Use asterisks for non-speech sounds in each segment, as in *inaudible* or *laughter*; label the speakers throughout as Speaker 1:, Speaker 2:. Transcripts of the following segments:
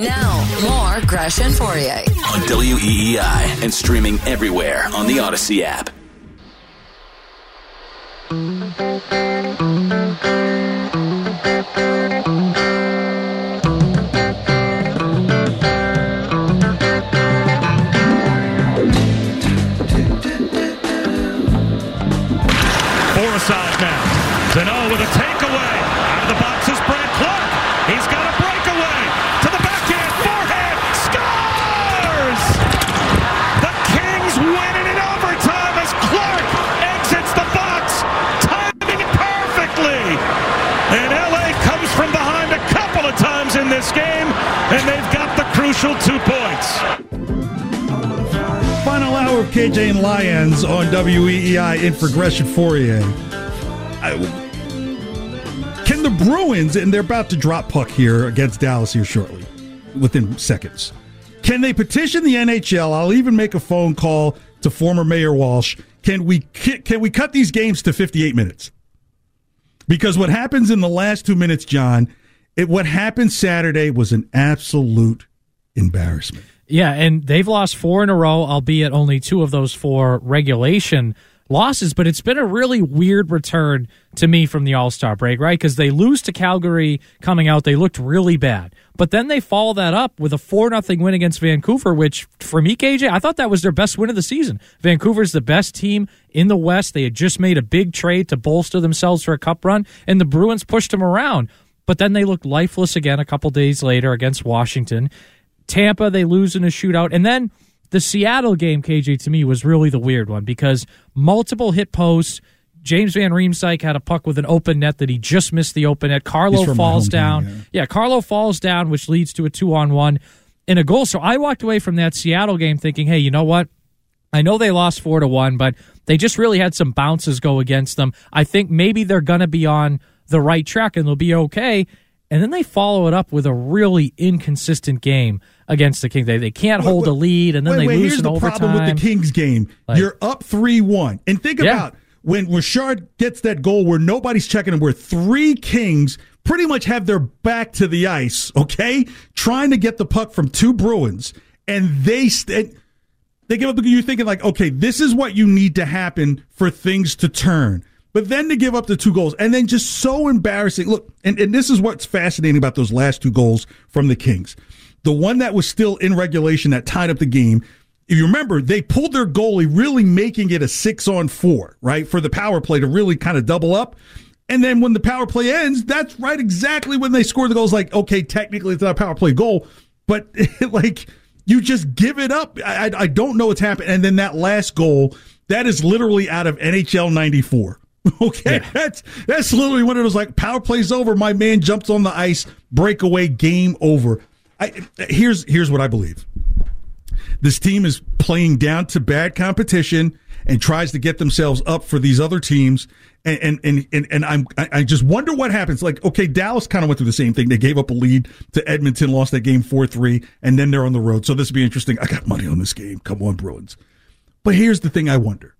Speaker 1: Now, more Gresh and Fauria
Speaker 2: on WEEI and streaming everywhere on the Audacy app.
Speaker 3: Forsyth now. Zeno with a takeaway. Crucial two points.
Speaker 4: Final hour of KJ and Lyons on WEEI in for Gresh Fauria. I, can the Bruins, and they're about to drop puck here against Dallas here shortly, within seconds. Can they petition the NHL? I'll even make a phone call to former Mayor Walsh. Can we can we cut these games to 58 minutes? Because what happens in the last two minutes, John, it what happened Saturday was an absolute embarrassment.
Speaker 5: Yeah, and they've lost four in a row, albeit only two of those four regulation losses. But it's been a really weird return to me from the All Star break, right? Because they lose to Calgary coming out, they looked really bad. But then they follow that up with a 4 0 win against Vancouver, which for me, KJ, I thought that was their best win of the season. Vancouver's the best team in the West. They had just made a big trade to bolster themselves for a cup run, and the Bruins pushed them around. But then they looked lifeless again a couple days later against Washington. Tampa, they lose in a shootout. And then the Seattle game, KJ, to me was really the weird one because multiple hit posts. James Van Riemsdyk had a puck with an open net that he just missed the open net. Carlo falls down.
Speaker 4: yeah.
Speaker 5: yeah, Carlo falls down, which leads to a two on one and a goal. So I walked away from that Seattle game thinking, hey, you know what? I know they lost four to one, but they just really had some bounces go against them. I think maybe they're going to be on the right track and they'll be okay. And then they follow it up with a really inconsistent game against the Kings. They, they can't hold a lead, and then
Speaker 4: wait,
Speaker 5: they
Speaker 4: wait,
Speaker 5: lose
Speaker 4: here's
Speaker 5: in
Speaker 4: the
Speaker 5: overtime.
Speaker 4: problem with the Kings game.
Speaker 5: Like-
Speaker 4: You're up three one, and think
Speaker 5: Yeah.
Speaker 4: about when Richard gets that goal where nobody's checking him, where three Kings pretty much have their back to the ice, okay, trying to get the puck from two Bruins, and they st- they give up. You're thinking like, okay, this is what you need to happen for things to turn. But then to give up the two goals and then just so embarrassing. Look, and, and this is what's fascinating about those last two goals from the Kings. The one that was still in regulation that tied up the game. If you remember, they pulled their goalie, really making it a six on four, right? For the power play to really kind of double up. And then when the power play ends, that's right exactly when they score the goals. Like, okay, technically it's not a power play goal, but *laughs* like you just give it up. I, I, I don't know what's happened. And then that last goal, that is literally out of NHL 94. *laughs* Okay, that's that's literally when it was like power plays over. My man jumps on the ice, breakaway, game over. I, here's here's what I believe. This team is playing down to bad competition and tries to get themselves up for these other teams. And and and and, I'm I I just wonder what happens. Like, okay, Dallas kind of went through the same thing. They gave up a lead to Edmonton, lost that game four three, and then they're on the road. So this would be interesting. I got money on this game. Come on, Bruins. But here's the thing: I wonder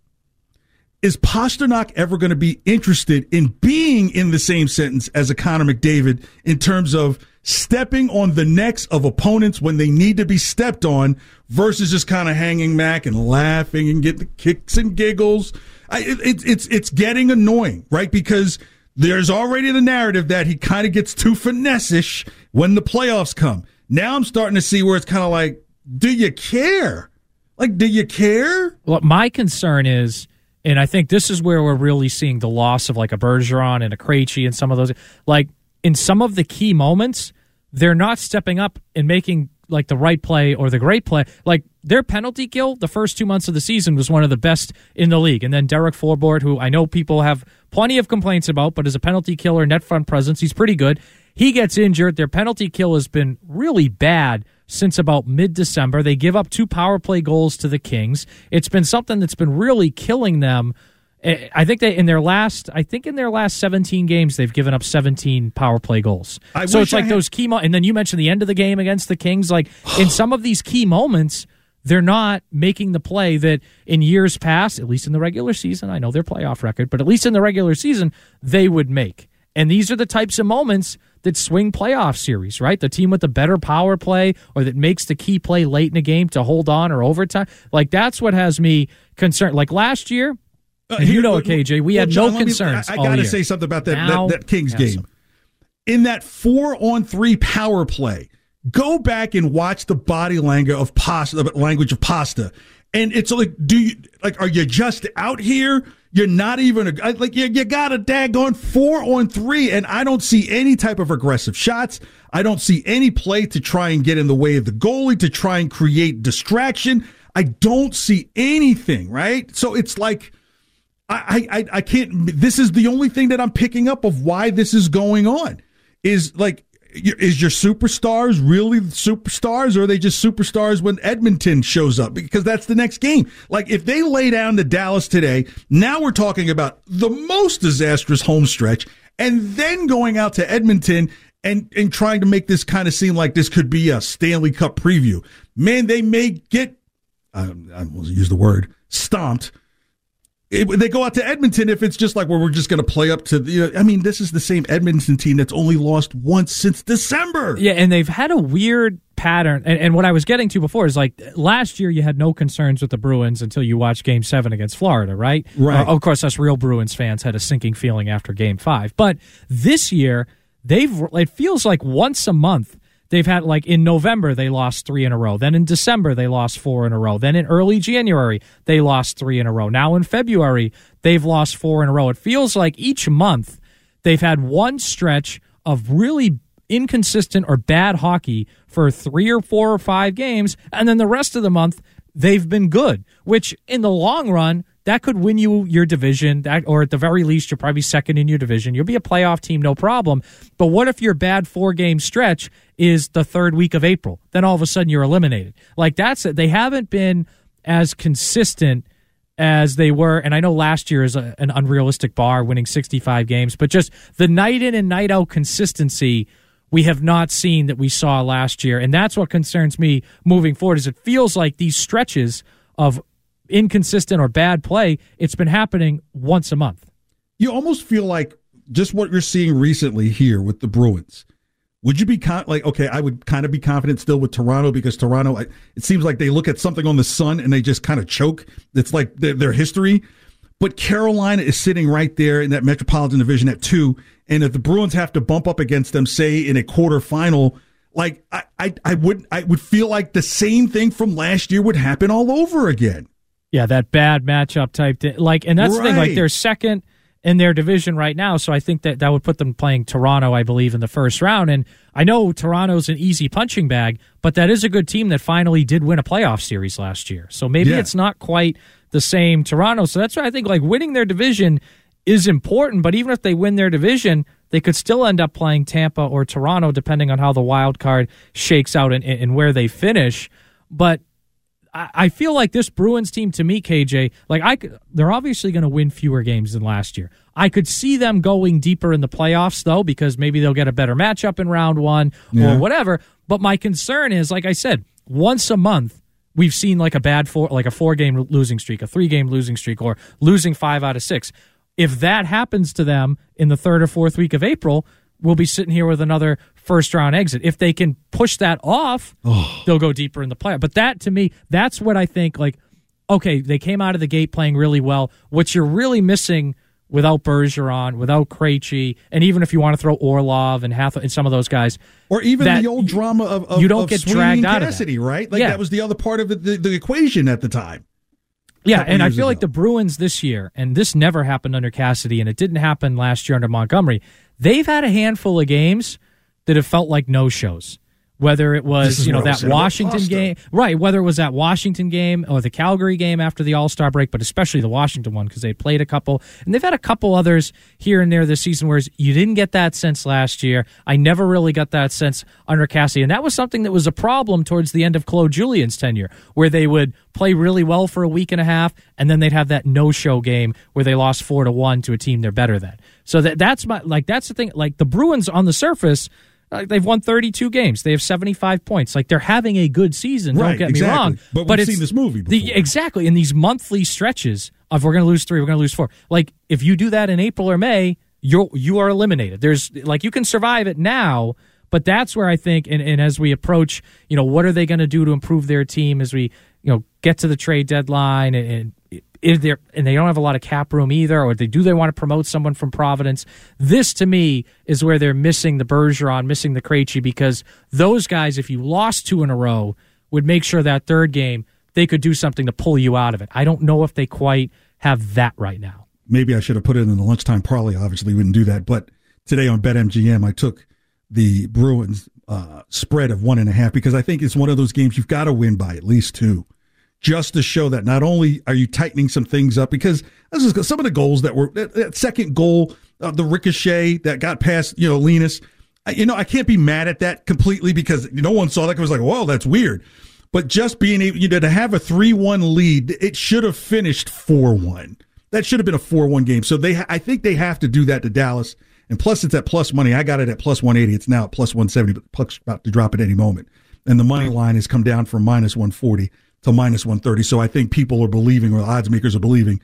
Speaker 4: is Pastrnak ever going to be interested in being in the same sentence as a Connor McDavid in terms of stepping on the necks of opponents when they need to be stepped on versus just kind of hanging back and laughing and get the kicks and giggles? I, it, it's it's it's getting annoying, right? Because there's already the narrative that he kind of gets too finesse-ish when the playoffs come. Now I'm starting to see where it's kind of like, do you care? Like, do you care?
Speaker 5: Well, my concern is, and I think this is where we're really seeing the loss of like a Bergeron and a Krejci and some of those. Like in some of the key moments, they're not stepping up and making like the right play or the great play. Like their penalty kill the first two months of the season was one of the best in the league. And then Derek Forbort, who I know people have plenty of complaints about, but as a penalty killer, net front presence, he's pretty good. He gets injured. Their penalty kill has been really bad since about mid December. They give up two power play goals to the Kings. It's been something that's been really killing them. Eh, I think they in their last, I think in their last 17 games, they've given up 17 power play goals.
Speaker 4: I
Speaker 5: so it's like
Speaker 4: had-
Speaker 5: those key, mo- and then you mentioned the end of the game against the Kings. Like *sighs* in some of these key moments, they're not making the play that in years past, at least in the regular season, I know their playoff record, but at least in the regular season, they would make. And these are the types of moments that swing playoff series, right? The team with the better power play or that makes the key play late in a game to hold on or overtime. Like that's what has me concerned. Like last year, Uh, and you know KJ, we
Speaker 4: well,
Speaker 5: had
Speaker 4: John,
Speaker 5: no
Speaker 4: let me-
Speaker 5: concerns.
Speaker 4: I, got to say something about that,
Speaker 5: Now-
Speaker 4: that, that Kings game. In that four on three power play, go back and watch the body language of pasta, the language of pasta. And it's like, do you, like, are you just out here? You're not even, a, like, you, you got a daggone four on three, and I don't see any type of aggressive shots. I don't see any play to try and get in the way of the goalie, to try and create distraction. I don't see anything, right? So it's like, I, I, I can't. This is the only thing that I'm picking up of why this is going on. Is like, is your superstars really superstars, or are they just superstars when Edmonton shows up? Because that's the next game. Like, if they lay down to Dallas today, now we're talking about the most disastrous home stretch, and then going out to Edmonton and and trying to make this kind of seem like this could be a Stanley Cup preview. Man, they may get. I, I will use the word stomped it, they go out to Edmonton if it's just like where we're just going to play up to the. You know, I mean, this is the same Edmonton team that's only lost once since December.
Speaker 5: Yeah, and they've had a weird pattern. And, and what I was getting to before is like last year you had no concerns with the Bruins until you watched Game Seven against Florida, right?
Speaker 4: Right.
Speaker 5: Uh, of course, us real Bruins fans had a sinking feeling after Game Five, but this year they've. It feels like once a month. They've had like in November they lost three in a row. Then in December they lost four in a row. Then in early January they lost three in a row. Now in February they've lost four in a row. It feels like each month they've had one stretch of really inconsistent or bad hockey for three or four or five games, and then the rest of the month they've been good. Which in the long run, that could win you your division. That, or at the very least, you'll probably be second in your division. You'll be a playoff team, no problem. But what if your bad four game stretch is the third week of April? Then all of a sudden you're eliminated. Like that's it. They haven't been as consistent as they were. And I know last year is a, an unrealistic bar, winning 65 games, but just the night in and night out consistency we have not seen that we saw last year. And that's what concerns me moving forward is it feels like these stretches of inconsistent or bad play, it's been happening once a month.
Speaker 4: You almost feel like just what you're seeing recently here with the Bruins. Would you be con- like okay? I would kind of be confident still with Toronto because Toronto. I, it seems like they look at something on the sun and they just kind of choke. It's like their, their history. But Carolina is sitting right there in that Metropolitan Division at two, and if the Bruins have to bump up against them, say in a quarterfinal, like I, I, I would, I would feel like the same thing from last year would happen all over again.
Speaker 5: Yeah, that bad matchup type thing. Like, and that's the thing. Like,
Speaker 4: Right.
Speaker 5: they're second in their division right now, so I think that that would put them playing Toronto, I believe, in the first round. And I know Toronto's an easy punching bag, but that is a good team that finally did win a playoff series last year. So maybe
Speaker 4: Yeah.
Speaker 5: it's not quite the same Toronto. So that's why I think like winning their division is important. But even if they win their division, they could still end up playing Tampa or Toronto, depending on how the wild card shakes out and, and where they finish. But I I feel like this Bruins team to me, KJ, like I, could- they're obviously going to win fewer games than last year. I could see them going deeper in the playoffs though, because maybe they'll get a better matchup in round one
Speaker 4: Yeah.
Speaker 5: or whatever. But my concern is, like I said, once a month we've seen like a bad four, like a four game losing streak, a three game losing streak, or losing five out of six. If that happens to them in the third or fourth week of April, we'll be sitting here with another first round exit. If they can push that off, oh. they'll go deeper in the playoff. But that to me, that's what I think. Like, okay, they came out of the gate playing really well. What you're really missing without Bergeron, without Krejci, and even if you want to throw Orlov and Hath and some of those guys,
Speaker 4: or even the old drama of, of
Speaker 5: you don't
Speaker 4: of
Speaker 5: get
Speaker 4: Sweeney
Speaker 5: dragged out of that.
Speaker 4: Cassidy, right? Like
Speaker 5: Yeah.
Speaker 4: that was the other part of the, the, the equation at the time.
Speaker 5: Yeah, and I feel like the Bruins this year, and this never happened under Cassidy, and it didn't happen last year under Montgomery. They've had a handful of games that have felt like no shows. Whether it was you know
Speaker 4: what I was
Speaker 5: that Washington game, right? Whether it was that Washington game or the Calgary game after the All Star break, but especially the Washington one because they played a couple, and they've had a couple others here and there this season. Whereas you didn't get that sense last year. I never really got that sense under Cassie, and that was something that was a problem towards the end of Claude Julien's tenure, where they would play really well for a week and a half, and then they'd have that no show game where they lost four to one to a team they're better than. So that that's my like that's the thing. Like the Bruins on the surface. Like they've won 32 games. They have 75 points. Like they're having a good season. Don't get
Speaker 4: exactly.
Speaker 5: me wrong.
Speaker 4: But we've
Speaker 5: it's
Speaker 4: seen this movie
Speaker 5: the- exactly in these monthly stretches of we're going to lose three, we're going to lose four. Like if you do that in April or May, you're you are eliminated. There's like you can survive it now, but that's where I think. And, and as we approach, you know, what are they going to do to improve their team as we you know get to the trade deadline and. and is there and they don't have a lot of cap room either, or they do they want to promote someone from Providence? This to me is where they're missing the Bergeron, missing the Krejci, because those guys, if you lost two in a row, would make sure that third game they could do something to pull you out of it. I don't know if they quite have that right now.
Speaker 4: maybe I should have put it in the lunchtime parlay. Obviously, wouldn't do that. But today on BetMGM, I took the Bruins uh, spread of one and a half because I think it's one of those games you've got to win by at least two, just to show that not only are you tightening some things up because this is some of the goals that were that, that second goal, uh, the ricochet that got past you know Linus. I- You know, I can't be mad at that completely because no one saw that. It was like, whoa, that's weird. But just being able you know, to have a three-one lead, it should have finished four-one. That should have been a four-one game. So they, I think they have to do that to Dallas. And plus, it's at plus money. I got it at plus one eighty. It's now at plus one seventy, but Puck's about to drop at any moment. And the money line has come down from minus one forty to minus one thirty. So I think people are believing, or the odds makers are believing,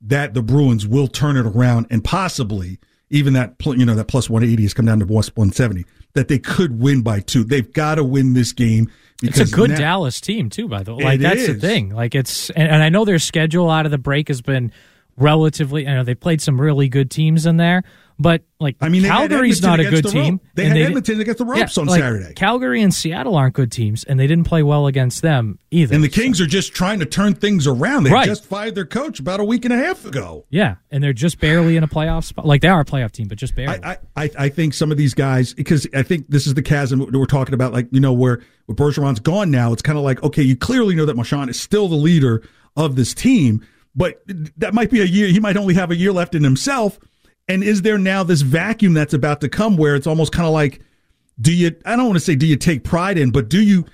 Speaker 4: that the Bruins will turn it around and possibly even that you know that plus 180 has come down to plus 170 that they could win by two. They've got to win this game
Speaker 5: It's a good
Speaker 4: now-
Speaker 5: Dallas team too, by the way. Like that's the thing. Like it's and, and I know their schedule out of the break has been relatively. I know they played some really good teams in there, but like
Speaker 4: I mean,
Speaker 5: Calgary's not a good team.
Speaker 4: They
Speaker 5: and
Speaker 4: had
Speaker 5: di-
Speaker 4: Edmonton against the ropes on
Speaker 5: like,
Speaker 4: Saturday.
Speaker 5: Calgary and Seattle aren't good teams, and they didn't play well against them either.
Speaker 4: And the Kings are just trying to turn things around. They
Speaker 5: Right.
Speaker 4: just fired their coach about a week and a half ago.
Speaker 5: yeah, and they're just barely in a playoff spot. Like they are a playoff team, but just barely.
Speaker 4: I, I, I- I think some of these guys, because I think this is the chasm we're talking about, like, you know, where, where Bergeron's gone now, it's kind of like, okay, you clearly know that Marchand is still the leader of this team, but that might be a year, he might only have a year left in himself. And is there now this vacuum that's about to come where it's almost kind of like, do you, I don't want to say do you take pride in, but do you,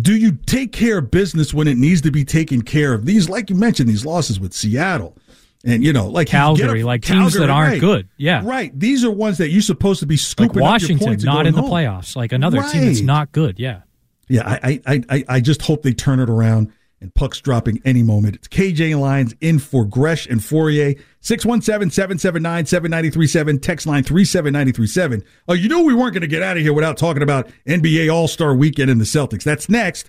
Speaker 4: do you take care of business when it needs to be taken care of? These, like you mentioned, these losses with Seattle. And you know, like
Speaker 5: Calgary,
Speaker 4: a-
Speaker 5: like teams that aren't
Speaker 4: right.
Speaker 5: good. Yeah.
Speaker 4: right. These are ones that you're supposed to be
Speaker 5: like
Speaker 4: scooping up your
Speaker 5: Washington, not in the
Speaker 4: home.
Speaker 5: playoffs. Like another team that's not good. Yeah.
Speaker 4: Yeah, I, I, I, I just hope they turn it around and puck's dropping any moment. It's KJ Lyons in for Gresh and Fauria. 617-779-7937. Text line 37937. Oh, you knew we weren't going to get out of here without talking about NBA All-Star Weekend and the Celtics. That's next.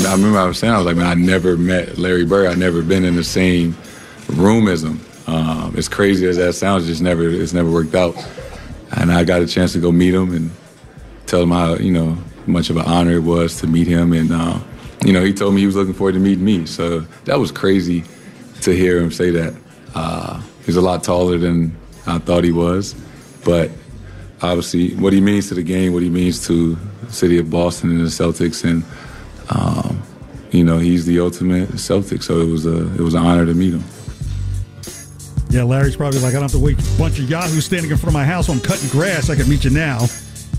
Speaker 6: I remember I was saying, I was like, man, I never met Larry Bird. I never been in the same room as him. Um, as crazy as that sounds, just never, it's never worked out. And I got a chance to go meet him and tell him how, you know, much of an honor it was to meet him. And, uh, you know, he told me he was looking forward to meeting me. So that was crazy to hear him say that. Uh, he's a lot taller than I thought he was. But obviously, what he means to the game, what he means to the city of Boston and the Celtics, and um, you know, he's the ultimate Celtic. So it was a it was an honor to meet him.
Speaker 4: Yeah, Larry's probably like, I don't have to wait a bunch of yahoos standing in front of my house while I'm cutting grass. I can meet you now.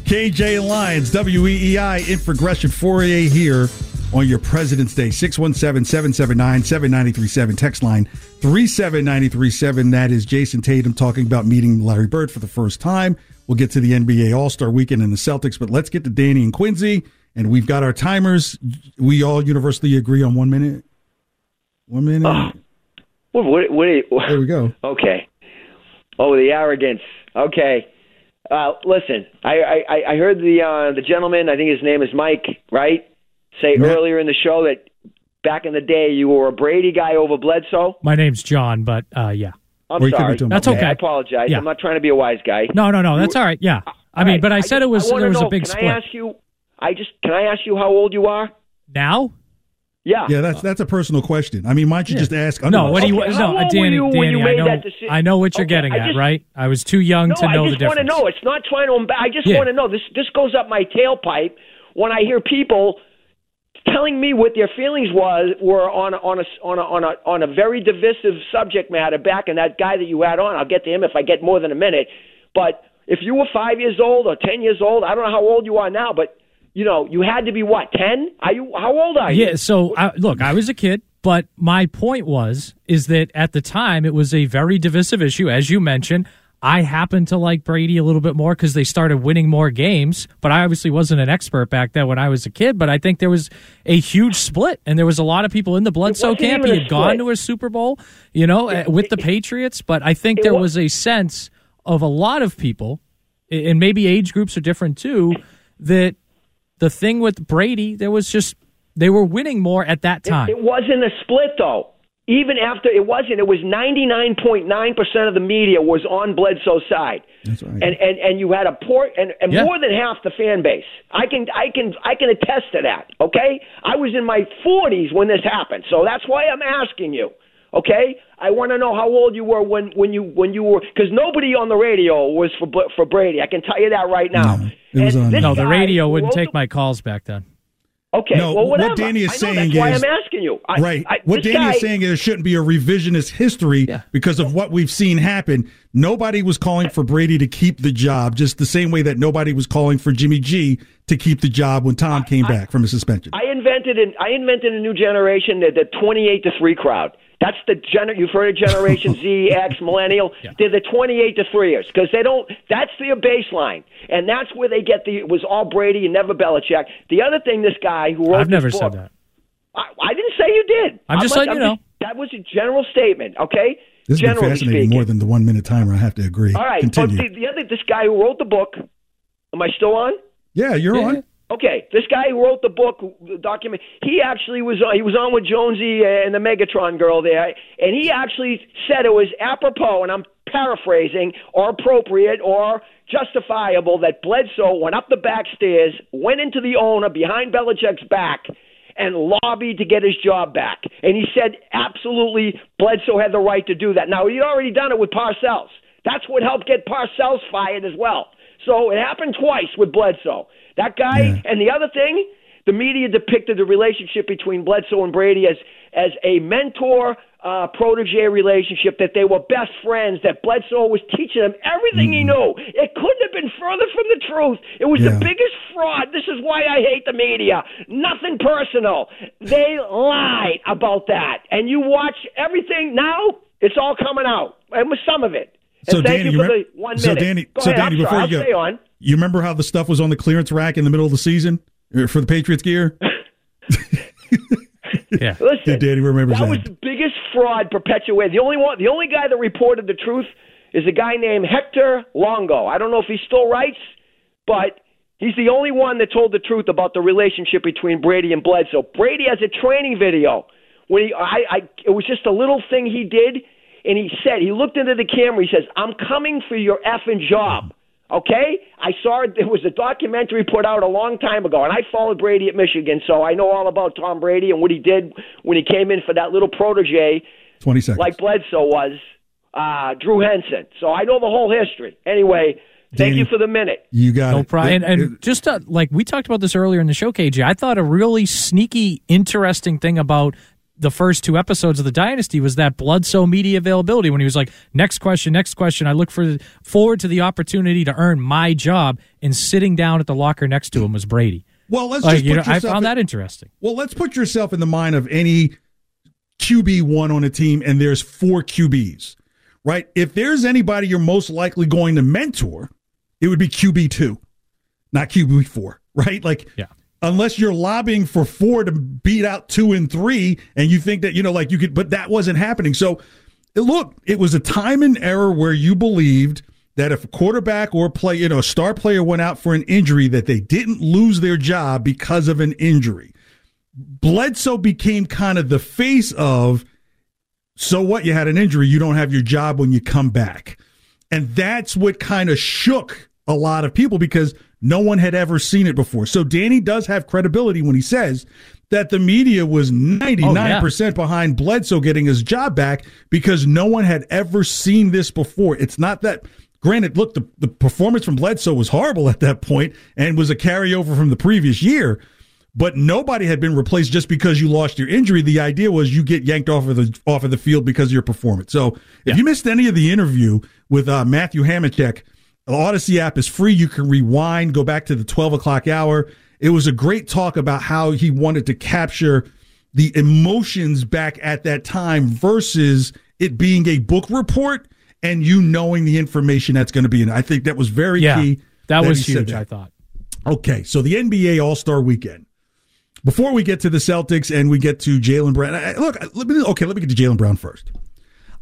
Speaker 4: KJ Lyons, WEEI, in for Gresham Fauria here on your President's Day. 617 779 7937. Text line 37937. That is Jayson Tatum talking about meeting Larry Bird for the first time. We'll get to the NBA All Star weekend and the Celtics, but let's get to Danny and Quincy. And we've got our timers. We all universally agree on one minute. One minute.
Speaker 7: Oh, what, what, what,
Speaker 4: there we go.
Speaker 7: Okay. Oh, the arrogance. Okay. Uh, listen, I, I, I heard the uh, the gentleman. I think his name is Mike. Right? Say
Speaker 4: Yeah.
Speaker 7: earlier in the show that back in the day you were a Brady guy over Bledsoe.
Speaker 5: My name's John, but uh, yeah.
Speaker 7: I'm
Speaker 4: Or you could be
Speaker 7: sorry.
Speaker 5: That's okay.
Speaker 7: I apologize.
Speaker 5: Yeah.
Speaker 7: I'm not trying to be a wise guy.
Speaker 5: No, no, no. That's all right. Yeah. I mean,
Speaker 7: right,
Speaker 5: but I said it was
Speaker 7: I wanna
Speaker 5: there was
Speaker 7: know,
Speaker 5: a big
Speaker 7: can
Speaker 5: split.
Speaker 7: I ask you? I just can I ask you how old you are?
Speaker 5: now?
Speaker 7: Yeah.
Speaker 4: Yeah, that's that's a personal question. I mean, why don't you just ask?
Speaker 5: No, what do you?
Speaker 7: Okay,
Speaker 5: no,
Speaker 7: how old were
Speaker 5: Danny,
Speaker 7: you when you
Speaker 5: Danny, I
Speaker 7: made
Speaker 5: know,
Speaker 7: that decision?
Speaker 5: I know what you're
Speaker 7: Okay,
Speaker 5: getting
Speaker 7: I
Speaker 5: at, right? I was too young
Speaker 7: No,
Speaker 5: to know the difference.
Speaker 7: I
Speaker 5: the
Speaker 7: just want to
Speaker 5: difference.
Speaker 7: know. It's not trying to. emba- I just
Speaker 5: Yeah.
Speaker 7: want to know. This this goes up my tailpipe when I hear people telling me what their feelings was were on a, on a on a on a on a very divisive subject matter back in that guy that you had on. I'll get to him if I get more than a minute. But if you were five years old or ten years old, I don't know how old you are now, but you know you had to be what ten? Are you? How old are you?
Speaker 5: Yeah. So I, look, I was a kid, but my point was is that at the time it was a very divisive issue, as you mentioned. I happened to like Brady a little bit more because they started winning more games, but I obviously wasn't an expert back then when I was a kid. But I think there was a huge split, and there was a lot of people in the Bledsoe camp. He had gone to a Super Bowl, you know, uh, with the Patriots. But I think there
Speaker 7: wa-
Speaker 5: was a sense of a lot of people, and maybe age groups are different too, that the thing with Brady, there was just they were winning more at that time.
Speaker 7: It wasn't a split though. Even after it wasn't, it was ninety nine point nine percent of the media was on Bledsoe's side.
Speaker 4: That's right.
Speaker 7: and and and you had a poor and, and
Speaker 5: Yeah.
Speaker 7: more than half the fan base. I can I can I can attest to that. Okay, I was in my forties when this happened, so that's why I'm asking you. Okay, I want to know how old you were when when you when you were because nobody on the radio was for for Brady. I can tell you that right now.
Speaker 4: No, it was on-
Speaker 5: no, the radio wouldn't take
Speaker 7: the-
Speaker 5: my calls back then.
Speaker 7: Okay,
Speaker 4: No,
Speaker 7: well,
Speaker 4: what. Danny is
Speaker 7: I know,
Speaker 4: saying
Speaker 7: that's why
Speaker 4: is-
Speaker 7: I'm asking you. I,
Speaker 4: right.
Speaker 7: I,
Speaker 4: what Danny
Speaker 7: guy,
Speaker 4: is saying is there shouldn't be a revisionist history
Speaker 5: Yeah.
Speaker 4: because of what we've seen happen. Nobody was calling for Brady to keep the job, just the same way that nobody was calling for Jimmy G to keep the job when Tom came back from his suspension.
Speaker 7: I invented an I invented a new generation, the, the 28 to 3 crowd. That's the gener. You've heard of Generation *laughs* Z, X, Millennial. They're the 28 to three years because they don't. That's their baseline, and that's where they get the. It was all Brady and never Belichick. The other thing, this guy who wrote the
Speaker 5: I've never
Speaker 7: this
Speaker 5: said
Speaker 7: book,
Speaker 5: that.
Speaker 7: I, I didn't say you did.
Speaker 5: I'm just letting you know.
Speaker 7: that was a general statement. Okay.
Speaker 4: this has been fascinating
Speaker 7: speaking.
Speaker 4: more than the one minute timer. I have to agree.
Speaker 7: All right.
Speaker 4: Continue.
Speaker 7: But the, the other, this guy who wrote the book. Am I still on?
Speaker 4: yeah, you're
Speaker 5: Yeah,
Speaker 4: on.
Speaker 7: Okay, this guy who wrote the book, the document, he actually was on, he was on with Jonesy and the Megatron girl there, and he actually said it was apropos, and I'm paraphrasing, or appropriate, or justifiable that Bledsoe went up the back stairs, went into the owner behind Belichick's back, and lobbied to get his job back. And he said absolutely Bledsoe had the right to do that. Now he'd already done it with Parcells. That's what helped get Parcells fired as well. So it happened twice with Bledsoe. That guy,
Speaker 4: Yeah.
Speaker 7: and the other thing, the media depicted the relationship between Bledsoe and Brady as as a mentor uh, protege relationship. That they were best friends. That Bledsoe was teaching them everything he knew. It couldn't have been further from the truth. It was
Speaker 4: Yeah.
Speaker 7: the biggest fraud. This is why I hate the media. Nothing personal. They lied about that, and you watch everything now. It's all coming out, and with some of it. And
Speaker 4: So
Speaker 7: thank
Speaker 4: Danny,
Speaker 7: you for the one
Speaker 4: so
Speaker 7: minute.
Speaker 4: Danny,
Speaker 7: Go
Speaker 4: so
Speaker 7: ahead,
Speaker 4: Danny, before
Speaker 7: sorry,
Speaker 4: you
Speaker 7: I'll
Speaker 4: go,
Speaker 7: stay on.
Speaker 4: You remember how the stuff was on the clearance rack in the middle of the season uh, for the Patriots gear? *laughs*
Speaker 5: yeah.
Speaker 7: Listen,
Speaker 4: Yeah, Danny remembers
Speaker 7: that
Speaker 4: that.
Speaker 7: was the biggest fraud perpetuated. The only one, the only guy that reported the truth is a guy named Hector Longo. I don't know if he still writes, but he's the only one that told the truth about the relationship between Brady and Bledsoe. Brady has a training video when he, I, I, it was just a little thing he did, and he said he looked into the camera. He says, "I'm coming for your effing job." Okay, I saw it. There was a documentary put out a long time ago, and I followed Brady at Michigan, so I know all about Tom Brady and what he did when he came in for that little protege,
Speaker 4: 20 seconds.
Speaker 7: like Bledsoe was, uh, Drew Henson. So I know the whole history. Anyway, thank you for the minute.
Speaker 4: You got
Speaker 5: No
Speaker 4: it.
Speaker 5: problem. And, and just uh, like we talked about this earlier in the show, KJ, I thought a really sneaky, interesting thing about the first two episodes of the Dynasty was that Bledsoe media availability when he was like, "Next question, next question." I look for forward to the opportunity to earn my job, and sitting down at the locker next to him was Brady.
Speaker 4: Well, let's
Speaker 5: Like,
Speaker 4: just
Speaker 5: you know, I found
Speaker 4: in-
Speaker 5: that interesting.
Speaker 4: Well, let's put yourself in the mind of any QB one on a team, and there's four QBs, right? If there's anybody you're most likely going to mentor, it would be QB two, not QB four, right? Like,
Speaker 5: yeah.
Speaker 4: Unless you're lobbying for four to beat out two and three, and you think that you know, like you could, but that wasn't happening. So, look, it was a time and error where you believed that if a quarterback or play, you know, a star player went out for an injury, that they didn't lose their job because of an injury. Bledsoe became kind of the face of, so what? You had an injury, you don't have your job when you come back. And that's what kind of shook a lot of people because no one had ever seen it before. So Danny does have credibility when he says that the media was 99% behind Bledsoe getting his job back because no one had ever seen this before. It's not that granted, look, the, the performance from Bledsoe was horrible at that point and was a carryover from the previous year. But nobody had been replaced just because you lost your injury. The idea was you get yanked off of the off of the field because of your performance. So if you missed any of the interview with uh, Matthew Hamachek, the Audacy app is free. You can rewind, go back to the twelve o'clock hour. It was a great talk about how he wanted to capture the emotions back at that time versus it being a book report and you knowing the information that's going to be in. it. I think that was very
Speaker 5: Yeah,
Speaker 4: key.
Speaker 5: that was huge.
Speaker 4: that.
Speaker 5: I thought.
Speaker 4: Okay, so the NBA All Star Weekend. Before we get to the Celtics and we get to Jaylen Brown, look, let me, okay, let me get to Jaylen Brown first.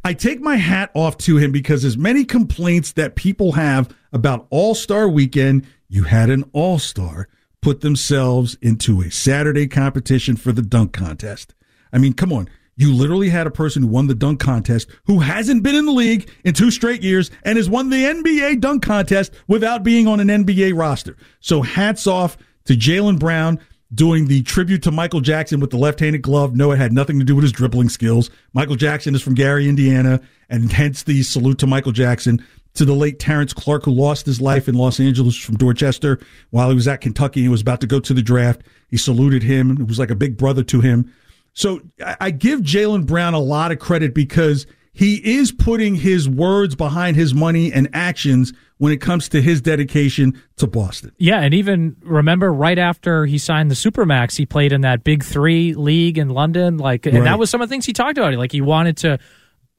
Speaker 4: I take my hat off to him because as many complaints that people have about All Star Weekend, you had an All Star put themselves into a Saturday competition for the dunk contest. I mean, come on. You literally had a person who won the dunk contest who hasn't been in the league in two straight years and has won the NBA dunk contest without being on an NBA roster. So hats off to Jaylen Brown doing the tribute to Michael Jackson with the left-handed glove. No, it had nothing to do with his dribbling skills. Michael Jackson is from Gary, Indiana, and hence the salute to Michael Jackson. To the late Terrence Clark, who lost his life in Los Angeles from Dorchester while he was at Kentucky. He was about to go to the draft. He saluted him. It was like a big brother to him. So I give Jaylen Brown a lot of credit because he is putting his words behind his money and actions when it comes to his dedication to Boston.
Speaker 5: Yeah, and even remember right after he signed the Supermax, he played in that Big Three league in London. Like, and
Speaker 4: Right.
Speaker 5: that was some of the things he talked about. Like, he wanted to,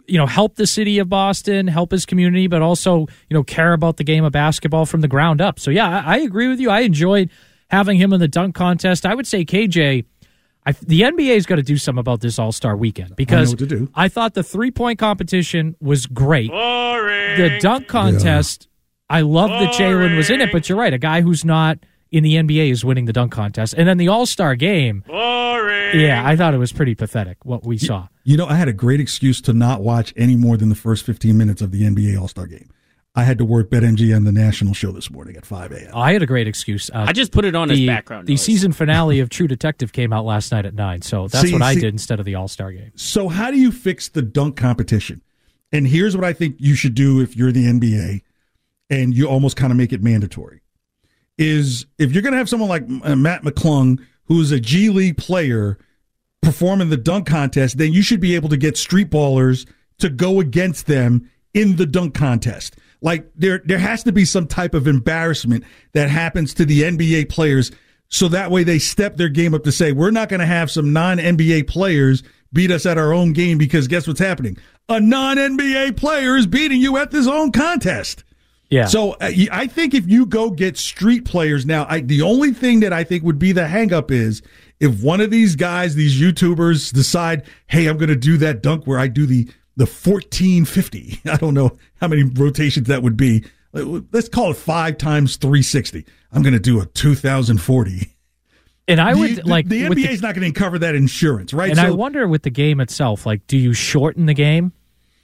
Speaker 5: you know, help the city of Boston, help his community, but also, you know, care about the game of basketball from the ground up. So, yeah, I, I agree with you. I enjoyed having him in the dunk contest. I would say KJ. I, the NBA's got to do something about this All Star weekend because
Speaker 4: what to do.
Speaker 5: I thought the three point competition was great. The dunk contest, I love that Jaylen was in it, but you're right. A guy who's not in the NBA is winning the dunk contest. And then the All Star game. Yeah, I thought it was pretty pathetic what we saw.
Speaker 4: You know, I had a great excuse to not watch any more than the first 15 minutes of the NBA All Star game. I had to work BetMGM on the national show this morning at 5 a.m.
Speaker 5: I had a great excuse. Uh,
Speaker 8: I just put it on as background
Speaker 5: The
Speaker 8: noise.
Speaker 5: season finale of True Detective came out last night at 9, so that's
Speaker 4: See,
Speaker 5: what I did instead of the All Star game.
Speaker 4: So, how do you fix the dunk competition? And here's what I think you should do if you're the NBA and you almost kind of make it mandatory is if you're going to have someone like uh, Mac McClung, who's a G League player, perform in the dunk contest, then you should be able to get street ballers to go against them in the dunk contest. Like there, there has to be some type of embarrassment that happens to the NBA players, so that way they step their game up to say, we're not going to have some non NBA players beat us at our own game because guess what's happening? a non NBA player is beating you at this own contest.
Speaker 5: Yeah.
Speaker 4: So uh, I think if you go get street players now, I, the only thing that I think would be the hangup is if one of these guys, these YouTubers, decide, hey, I'm going to do that dunk where I do the the 1450. *laughs* I don't know how many rotations that would be. Let's call it five times 360. I'm going to do a 2040.
Speaker 5: And I would
Speaker 4: the,
Speaker 5: like
Speaker 4: the
Speaker 5: with
Speaker 4: NBA is not going to cover that insurance, right?
Speaker 5: And I wonder with the game itself, like, do you shorten the game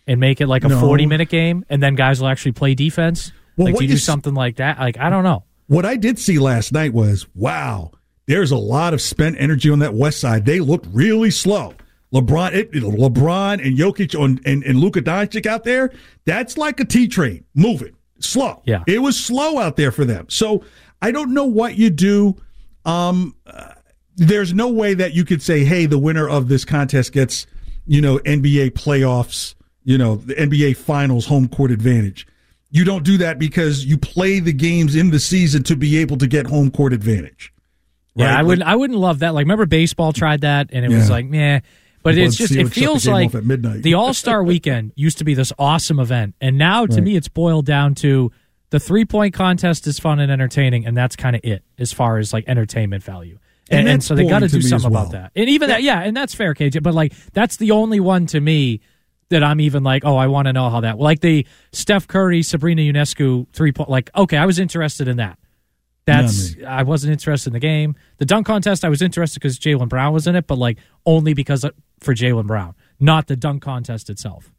Speaker 5: and make it like a
Speaker 4: No.
Speaker 5: forty-minute game, and then guys will actually play defense?
Speaker 4: Well,
Speaker 5: like,
Speaker 4: what
Speaker 5: do you do something like that? Like, I don't know.
Speaker 4: What I did see last night was wow, there's a lot of spent energy on that west side. They looked really slow. LeBron, it, it- LeBron and Jokic on, and, and Luka Doncic out there, that's like a T train. Move it. Slow.
Speaker 5: Yeah.
Speaker 4: It was slow out there for them. So I don't know what you do. Um, uh, there's no way that you could say, hey, the winner of this contest gets, you know, NBA playoffs, you know, the NBA finals home court advantage. You don't do that because you play the games in the season to be able to get home court advantage.
Speaker 5: Yeah,
Speaker 4: Right?
Speaker 5: I wouldn't. I wouldn't love that. Like, remember baseball tried that, and it was like, meh. But
Speaker 4: People
Speaker 5: it's just. It
Speaker 4: would shut the
Speaker 5: feels like
Speaker 4: at midnight.
Speaker 5: the All Star Weekend used to be this awesome event, and now to
Speaker 4: Right.
Speaker 5: me, it's boiled down to the three point contest is fun and entertaining, and that's kind of it as far as like entertainment value.
Speaker 4: And
Speaker 5: And, and, so they got to do something
Speaker 4: well.
Speaker 5: about that. And even that, yeah, and that's fair, KJ. But like, that's the only one to me that I'm even like, oh, I want to know how that. Like the Steph Curry, Sabrina Ionescu three point. Like, okay, I was interested in that. That's I wasn't interested in the game. The dunk contest, I was interested because Jaylen Brown was in it, but like only because of, for Jaylen Brown, not the dunk contest itself.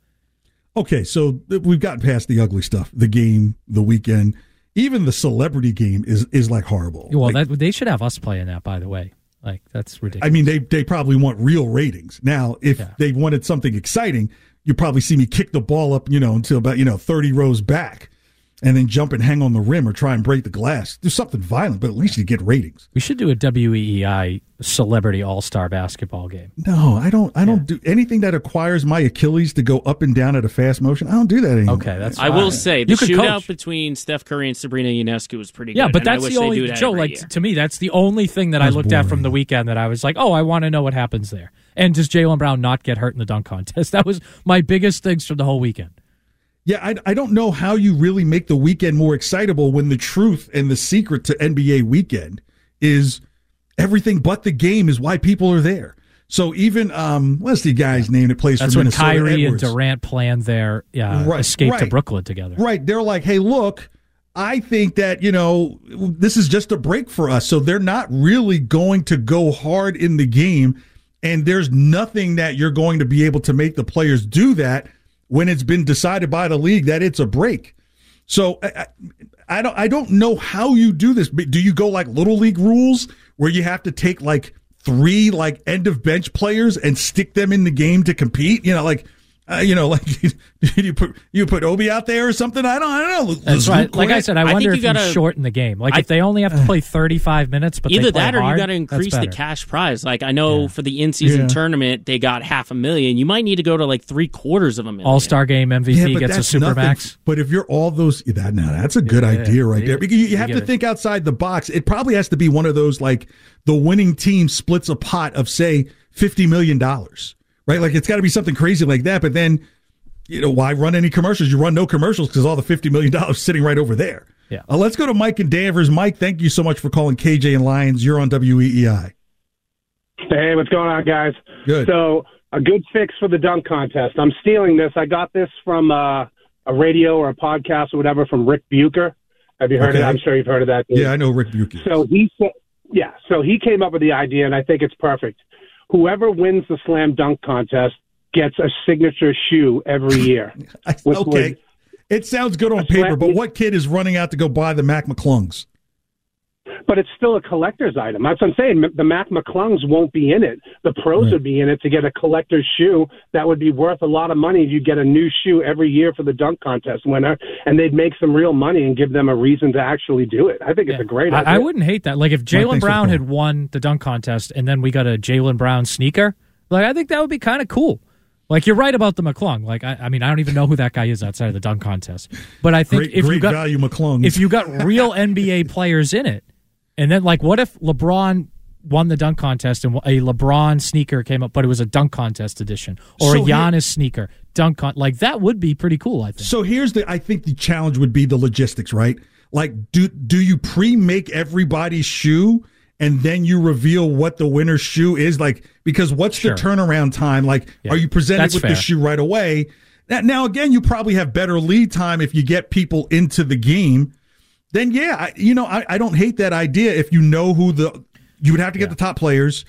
Speaker 4: Okay, so we've gotten past the ugly stuff. The game, the weekend, even the celebrity game is is like horrible.
Speaker 5: Well,
Speaker 4: Like,
Speaker 5: that, they should have us playing that. By the way, like that's ridiculous.
Speaker 4: I mean, they they probably want real ratings. Now, if they wanted something exciting, you probably see me kick the ball up, you know, until about you know thirty rows back, and then jump and hang on the rim or try and break the glass. Do something violent, but at least you get ratings.
Speaker 5: we should do a WEEI celebrity All Star basketball game.
Speaker 4: No, I don't. I don't do anything that acquires my Achilles to go up and down at a fast motion. I don't do that anymore.
Speaker 5: Okay, that's
Speaker 8: I will say the
Speaker 5: You could
Speaker 8: shootout
Speaker 5: coach.
Speaker 8: between Steph Curry and Sabrina Ionescu was pretty
Speaker 5: Yeah,
Speaker 8: good.
Speaker 5: but that's the only
Speaker 8: that
Speaker 5: Joe. Like
Speaker 8: year.
Speaker 5: to me, that's the only thing that I
Speaker 4: That's
Speaker 5: looked at from the weekend that I was like, oh, I want to know what happens there. And does Jaylen Brown not get hurt in the dunk contest? *laughs* That was my biggest things from the whole weekend.
Speaker 4: Yeah, I, I don't know how you really make the weekend more excitable when the truth and the secret to NBA weekend is everything but the game is why people are there. So even um, what's the guy's name that plays
Speaker 5: That's
Speaker 4: for
Speaker 5: when
Speaker 4: Minnesota?
Speaker 5: Kyrie
Speaker 4: Edwards.
Speaker 5: and Durant planned their uh,
Speaker 4: Right,
Speaker 5: escape to. Brooklyn together.
Speaker 4: Right. They're like, hey, look, I think that, you know, this is just a break for us. So they're not really going to go hard in the game. And there's nothing that you're going to be able to make the players do that when it's been decided by the league that it's a break. So I, I, don't I don't know how you do this. Do you go like little league rules where you have to take like three like end of bench players and stick them in the game to compete? You know, like uh, you know, *laughs* like you put you put Obi out there or something. I don't I don't know.
Speaker 5: That's
Speaker 4: Luke
Speaker 5: right. Like I said, I,
Speaker 8: I
Speaker 5: wonder
Speaker 8: think
Speaker 5: if
Speaker 8: you
Speaker 5: you
Speaker 8: gotta-
Speaker 5: shorten the game. Like
Speaker 8: I-
Speaker 5: if they only have to play 35 minutes, but they
Speaker 8: Either
Speaker 5: play
Speaker 8: that or
Speaker 5: hard,
Speaker 8: you got to increase the cash prize. Like I know for the in-season
Speaker 4: Yeah.
Speaker 8: tournament, they got half a million. You might need to go to like three quarters of a million.
Speaker 5: All Star Game MVP
Speaker 4: Yeah,
Speaker 5: gets a super
Speaker 4: nothing.
Speaker 5: max.
Speaker 4: But if you're all those, that now that's a good
Speaker 5: Yeah,
Speaker 4: idea right
Speaker 5: you-
Speaker 4: there. Because you, you
Speaker 5: you
Speaker 4: have
Speaker 5: get
Speaker 4: to
Speaker 5: it.
Speaker 4: think outside the box. It probably has to be one of those like the winning team splits a pot of say fifty million dollars, right? Like it's got to be something crazy like that. But then, you know, why run any commercials? You run no commercials because all the fifty million *laughs* dollars sitting right over there.
Speaker 5: Yeah.
Speaker 4: Uh, let's go to Mike and Danvers. Mike, thank you so much for calling KJ and Lyons. You're on WEEI.
Speaker 9: Hey, what's going on, guys?
Speaker 4: Good.
Speaker 9: So, a good fix for the dunk contest. I'm stealing this. I got this from uh, a radio or a podcast or whatever from Rick Bucher. Have you heard
Speaker 4: Okay.
Speaker 9: of it? I'm sure you've heard of that. dude.
Speaker 4: Yeah, I know Rick Buchanan.
Speaker 9: So he said, yeah. So he came up with the idea, and I think it's perfect. Whoever wins the slam dunk contest gets a signature shoe every year. *laughs*
Speaker 4: okay. It sounds good on paper,
Speaker 9: slam-
Speaker 4: but what kid is running out to go buy the Mac McClungs?
Speaker 9: But it's still a collector's item. That's what I'm saying. The Mac McClungs won't be in it. The pros
Speaker 4: Right.
Speaker 9: would be in it to get a collector's shoe that would be worth a lot of money if you get a new shoe every year for the dunk contest winner, and they'd make some real money and give them a reason to actually do it. I think it's a great idea.
Speaker 5: I, I wouldn't hate that. Like if Jaylen
Speaker 4: for
Speaker 5: Brown
Speaker 4: call.
Speaker 5: had won the dunk contest and then we got a Jaylen Brown sneaker, like I think that would be kind of cool. Like you're right about the McClung. Like I, I mean, I don't even know who that guy is outside of the dunk contest. But I think
Speaker 4: Great,
Speaker 5: if
Speaker 4: great
Speaker 5: you got
Speaker 4: value McClungs.
Speaker 5: if you got *laughs* real NBA players in it, and then like what if LeBron won the dunk contest and a LeBron sneaker came up, but it was a dunk contest edition, or
Speaker 4: So
Speaker 5: a
Speaker 4: here-
Speaker 5: Giannis sneaker dunk con- like that would be pretty cool. I think.
Speaker 4: So here's the I think the challenge would be the logistics, right? Like do do you pre-make everybody's shoe and then you reveal what the winner's shoe is like because what's
Speaker 5: Sure.
Speaker 4: the turnaround time? Like
Speaker 5: Yeah.
Speaker 4: are you presented
Speaker 5: That's
Speaker 4: with
Speaker 5: fair.
Speaker 4: the shoe right away? Now again, you probably have better lead time if you get people into the game. Then yeah, I, you know, I, I don't hate that idea if you know who the you would have to get the top players.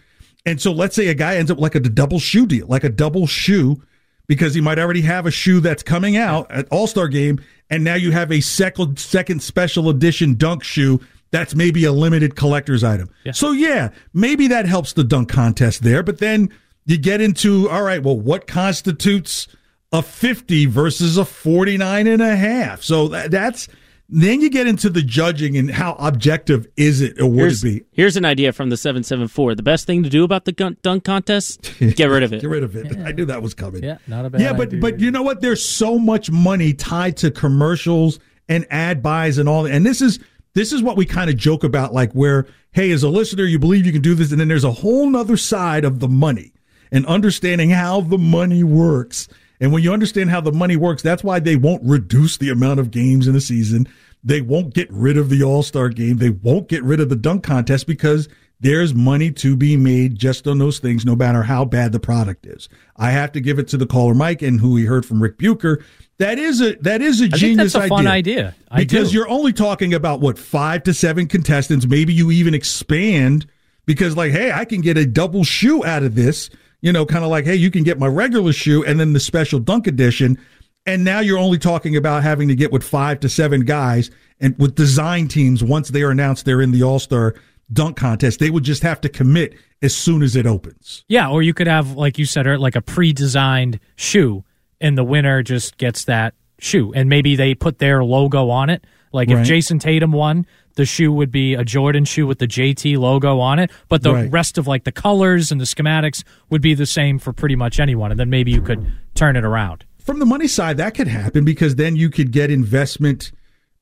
Speaker 4: And so let's say a guy ends up like a double shoe deal, like a double shoe because he might already have a shoe that's coming out at All Star Game, and now you have a second second special edition dunk shoe that's maybe a limited collector's item. So yeah, maybe that helps the dunk contest there. But then you get into all right, well, what constitutes a 50 versus a 49 and a half? So that, that's then you get into the judging and how objective is it or would
Speaker 8: Here's,
Speaker 4: it be?
Speaker 8: here's an idea from the 774. The best thing to do about the gun- dunk contest, *laughs* get rid of it.
Speaker 4: Get rid of it. I knew that was coming.
Speaker 5: Yeah, not a bad
Speaker 4: Yeah, but
Speaker 5: idea.
Speaker 4: but you know what? There's so much money tied to commercials and ad buys and all. That. And this is this is what we kind of joke about, like where hey, as a listener, you believe you can do this, and then there's a whole nother side of the money and understanding how the money works. And when you understand how the money works, that's why they won't reduce the amount of games in a season. They won't get rid of the All Star game. They won't get rid of the dunk contest because there's money to be made just on those things, no matter how bad the product is. I have to give it to the caller Mike and who we heard from Ric Bucher. That is a that is a
Speaker 5: think
Speaker 4: genius
Speaker 5: that's a fun idea. I
Speaker 4: because
Speaker 5: do.
Speaker 4: you're only talking about what five to seven contestants. Maybe you even expand because like, hey, I can get a double shoe out of this. You know, kind of like, hey, you can get my regular shoe and then the special dunk edition. And now you're only talking about having to get with five to seven guys and with design teams. Once they are announced, they're in the All Star dunk contest. They would just have to commit as soon as it opens.
Speaker 5: Yeah, or you could have, like you said, er, like a pre-designed shoe, and the winner just gets that shoe, and maybe they put their logo on it. Like
Speaker 4: Right.
Speaker 5: if Jayson Tatum won, the shoe would be a Jordan shoe with the JT logo on it, but the
Speaker 4: Right.
Speaker 5: rest of like the colors and the schematics would be the same for pretty much anyone, and then maybe you could turn it around.
Speaker 4: from the money side, that could happen because then you could get investment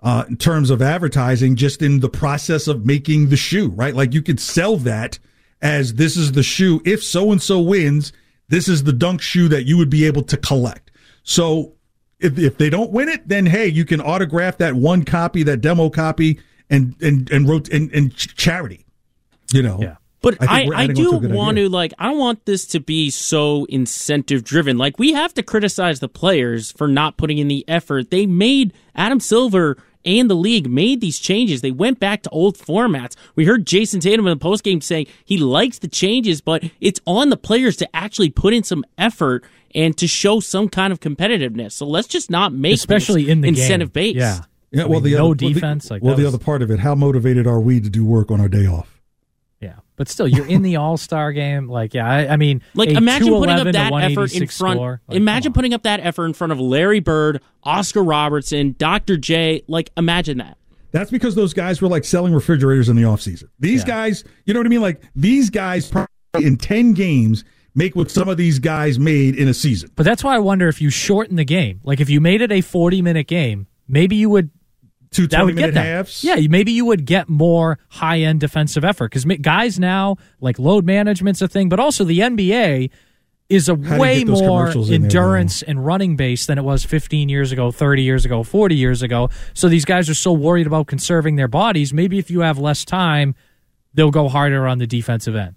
Speaker 4: uh, in terms of advertising just in the process of making the shoe, right? Like you could sell that as this is the shoe. If so and so wins, this is the dunk shoe that you would be able to collect. So if, if they don't win it, then hey, you can autograph that one copy, that demo copy, and and and wrote and, and charity. You know, yeah.
Speaker 8: But
Speaker 4: think
Speaker 8: I, I, do
Speaker 4: to
Speaker 8: want
Speaker 4: idea.
Speaker 8: to like I don't want this to be so incentive driven. Like we have to criticize the players for not putting in the effort. They made Adam Silver and the league made these changes. They went back to old formats. We heard Jayson Tatum in the postgame saying he likes the changes, but it's on the players to actually put in some effort and to show some kind of competitiveness. So let's just not make
Speaker 5: Especially
Speaker 8: this
Speaker 5: in the game.
Speaker 8: incentive based.
Speaker 5: Yeah.
Speaker 4: Yeah,
Speaker 5: I
Speaker 4: well,
Speaker 5: mean,
Speaker 4: the
Speaker 5: no
Speaker 4: other, well, the-
Speaker 5: like,
Speaker 4: well, the
Speaker 5: was-
Speaker 4: other part of it, how motivated are we to do work on our day off?
Speaker 5: Yeah, but still, you're in the All Star game. Like, yeah, I, I mean,
Speaker 8: Like imagine putting up that effort in front.
Speaker 5: score. Like,
Speaker 8: imagine putting up that effort in front of Larry Bird, Oscar Robertson, Dr. J. Like imagine that.
Speaker 4: That's because those guys were like selling refrigerators in the offseason. These guys, you know what I mean? Like these guys probably in 10 games make what some of these guys made in a season.
Speaker 5: But that's why I wonder if you shorten the game. Like if you made it a 40 minute game, maybe you would
Speaker 4: two
Speaker 5: that would
Speaker 4: 20 minute
Speaker 5: get that.
Speaker 4: halves?
Speaker 5: Yeah, maybe you would get more high end defensive effort because guys now like load management's a thing, but also the NBA is a
Speaker 4: you
Speaker 5: way more
Speaker 4: there,
Speaker 5: endurance and running base than it was 15 years ago, 30 years ago, 40 years ago. So these guys are so worried about conserving their bodies. Maybe if you have less time, they'll go harder on the defensive end.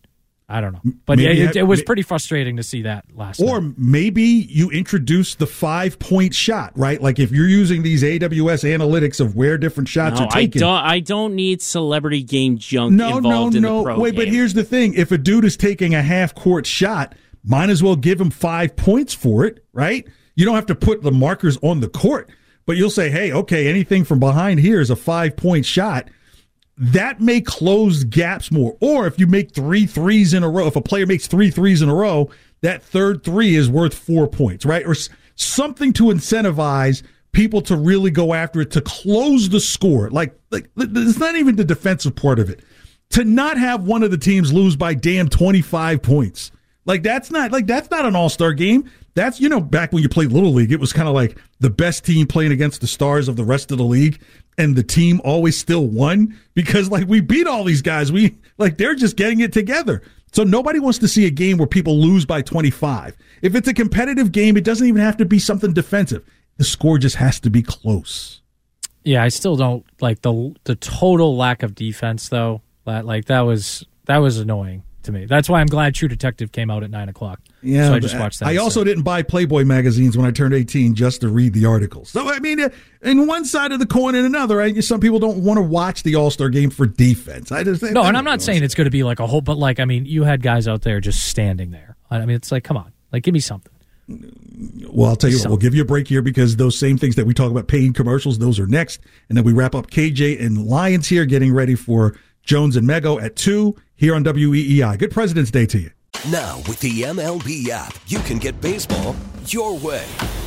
Speaker 5: I don't know, but
Speaker 4: Maybe
Speaker 5: yeah, it, it was
Speaker 4: may-
Speaker 5: pretty frustrating to see that last. night.
Speaker 4: Or maybe you introduce the five point shot, right? Like if you're using these AWS analytics of where different shots
Speaker 8: No,
Speaker 4: are
Speaker 8: I
Speaker 4: taken.
Speaker 8: don't. I don't need celebrity game junk
Speaker 4: no, no,
Speaker 8: involved in
Speaker 4: no.
Speaker 8: the pro
Speaker 4: Wait, but here's the thing: if a dude is taking a half court shot, might as well give him five points for it, right? You don't have to put the markers on the court, but you'll say, "Hey, okay, anything from behind here is a five point shot." That may close gaps more. Or if you make three threes in a row, if a player makes three threes in a row, that third three is worth four points, right? Or something to incentivize people to really go after it to close the score. Like, like it's not even the defensive part of it. To not have one of the teams lose by damn 25 points. Like that's not like that's not an all-star game. That's you know back when you played little league, it was kind of like the best team playing against the stars of the rest of the league, and the team always still won because like we beat all these guys. We like they're just getting it together. So nobody wants to see a game where people lose by 25. If it's a competitive game, it doesn't even have to be something defensive. The score just has to be close.
Speaker 5: Yeah, I still don't like the the total lack of defense though. That like that was that was annoying to me. That's why I'm glad True Detective came out at nine o'clock.
Speaker 4: Yeah,
Speaker 5: so I just watched that.
Speaker 4: I also didn't buy Playboy magazines when I turned 18 just to read the articles. So I mean, uh, in one side of the coin and another, I, some people don't want to watch the All Star game for defense. I just
Speaker 5: no, and I'm not saying it's going to be like a whole, but like I mean, you had guys out there just standing there. I mean, it's like, come on, like give me something.
Speaker 4: Well, I'll tell you what, we'll give you a break here because those same things that we talk about paying commercials, those are next. And then we wrap up KJ and Lyons here, getting ready for Jones and Mego at 2 here on WEEI. Good President's Day to you.
Speaker 10: Now, with the MLB app, you can get baseball your way.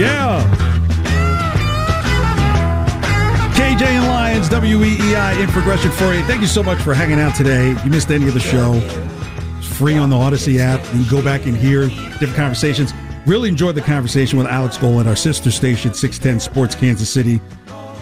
Speaker 4: Yeah. KJ and Lyons, WEEI in progression for you. Thank you so much for hanging out today. If you missed any of the show, it's free on the Audacy app. You can go back and hear different conversations. Really enjoyed the conversation with Alex Gold at our sister station, 610 Sports Kansas City,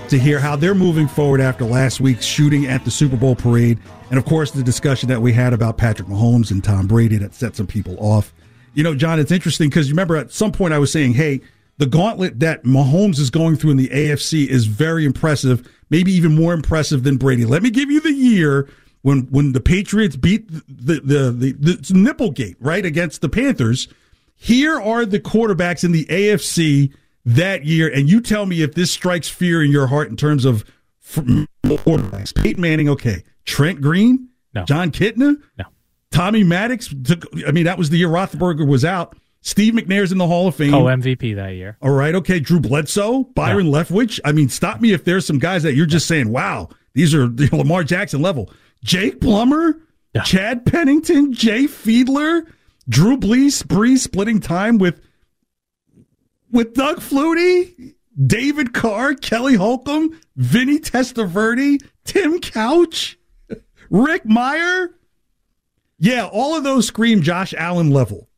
Speaker 4: to hear how they're moving forward after last week's shooting at the Super Bowl parade. And of course, the discussion that we had about Patrick Mahomes and Tom Brady that set some people off. You know, John, it's interesting because you remember at some point I was saying, hey, the gauntlet that Mahomes is going through in the AFC is very impressive, maybe even more impressive than Brady. Let me give you the year when when the Patriots beat the the the, the Nipplegate right against the Panthers. Here are the quarterbacks in the AFC that year, and you tell me if this strikes fear in your heart in terms of quarterbacks. Peyton Manning, okay. Trent Green,
Speaker 5: no.
Speaker 4: Jon Kitna,
Speaker 5: no.
Speaker 4: Tommy Maddox. Took, I mean, that was the year Roethlisberger was out. Steve McNair's in the Hall of Fame.
Speaker 5: Oh, MVP that year.
Speaker 4: All right, okay. Drew Bledsoe, Byron
Speaker 5: Yeah.
Speaker 4: Leftwich. I mean, stop me if there's some guys that you're just saying, wow, these are the *laughs* Lamar Jackson level. Jake Plummer, Chad Pennington, Jay Fiedler, Drew Brees, Brees splitting time with with Doug Flutie, David Carr, Kelly Holcomb, Vinny Testaverde, Tim Couch, *laughs* Rick Mirer. Yeah, all of those scream Josh Allen level.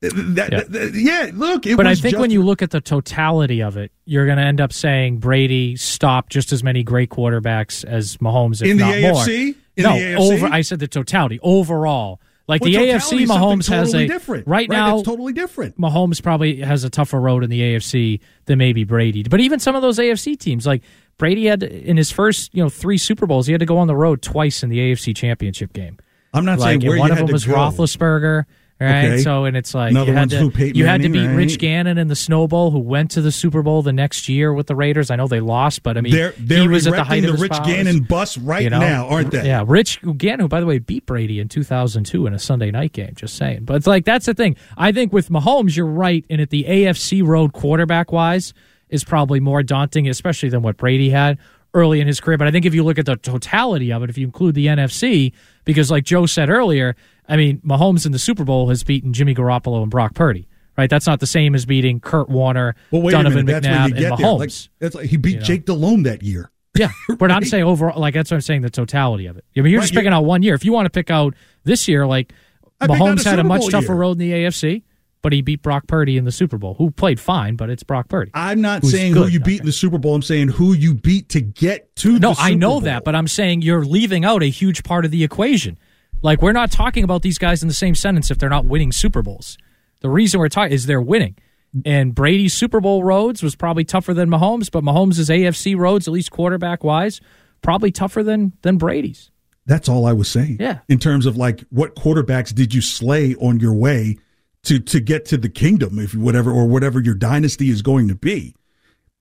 Speaker 4: That,
Speaker 5: Yeah.
Speaker 4: that- yeah, look, it
Speaker 5: but I think
Speaker 4: just-
Speaker 5: when you look at the totality of it, you're going to end up saying Brady stopped just as many great quarterbacks as Mahomes, if
Speaker 4: In the
Speaker 5: not more.
Speaker 4: AFC? In
Speaker 5: no,
Speaker 4: the AFC?
Speaker 5: over. I said the totality overall. Like
Speaker 4: Well,
Speaker 5: the AFC, Mahomes has a
Speaker 4: different,
Speaker 5: right
Speaker 4: right?
Speaker 5: now.
Speaker 4: It's totally different.
Speaker 5: Mahomes probably has a tougher road in the AFC than maybe Brady. But even some of those AFC teams, like Brady had in his first you know three Super Bowls, he had to go on the road twice in the AFC Championship game.
Speaker 4: I'm not
Speaker 5: like,
Speaker 4: saying where
Speaker 5: one of them was
Speaker 4: go.
Speaker 5: Roethlisberger. Right,
Speaker 4: Okay.
Speaker 5: so and it's like
Speaker 4: Another
Speaker 5: you had to you had to beat
Speaker 4: Manning,
Speaker 5: Rich
Speaker 4: right?
Speaker 5: Gannon in the Snow Bowl, who went to the Super Bowl the next year with the Raiders. I know they lost, but I mean
Speaker 4: They're they're
Speaker 5: he was at the height of
Speaker 4: the
Speaker 5: his
Speaker 4: Rich
Speaker 5: powers.
Speaker 4: Gannon bus right
Speaker 5: You know?
Speaker 4: now, aren't they?
Speaker 5: Yeah, Rich Gannon, who by the way beat Brady in 2002 in a Sunday night game. Just saying, but it's like that's the thing. I think with Mahomes, you're right, and at the AFC road quarterback wise is probably more daunting, especially than what Brady had early in his career. But I think if you look at the totality of it, if you include the NFC, because like Joe said earlier, I mean Mahomes in the Super Bowl has beaten Jimmy Garoppolo and Brock Purdy. Right, that's not the same as beating Kurt Warner,
Speaker 4: Well,
Speaker 5: Donovan
Speaker 4: a minute. That's
Speaker 5: McNabb, and Mahomes.
Speaker 4: Like, like he beat
Speaker 5: You know?
Speaker 4: Jake Delhomme that year.
Speaker 5: Yeah, *laughs* but I'm saying overall, like that's what I'm saying. The totality of it. I mean, you're
Speaker 4: Right,
Speaker 5: just picking out one year. If you want to pick out this year, like
Speaker 4: I
Speaker 5: Mahomes
Speaker 4: a
Speaker 5: had a much tougher road in the AFC, but he beat Brock Purdy in the Super Bowl, who played fine, but it's Brock Purdy.
Speaker 4: I'm not saying who you beat in the Super Bowl. I'm saying who you beat to get to
Speaker 5: No, I know
Speaker 4: Bowl.
Speaker 5: that, but I'm saying you're leaving out a huge part of the equation. Like we're not talking about these guys in the same sentence if they're not winning Super Bowls. The reason we're talking is they're winning. And Brady's Super Bowl roads was probably tougher than Mahomes, but Mahomes' AFC roads, at least quarterback wise, probably tougher than than Brady's.
Speaker 4: That's all I was saying.
Speaker 5: Yeah.
Speaker 4: In terms of like what quarterbacks did you slay on your way to to get to the kingdom, if whatever or whatever your dynasty is going to be.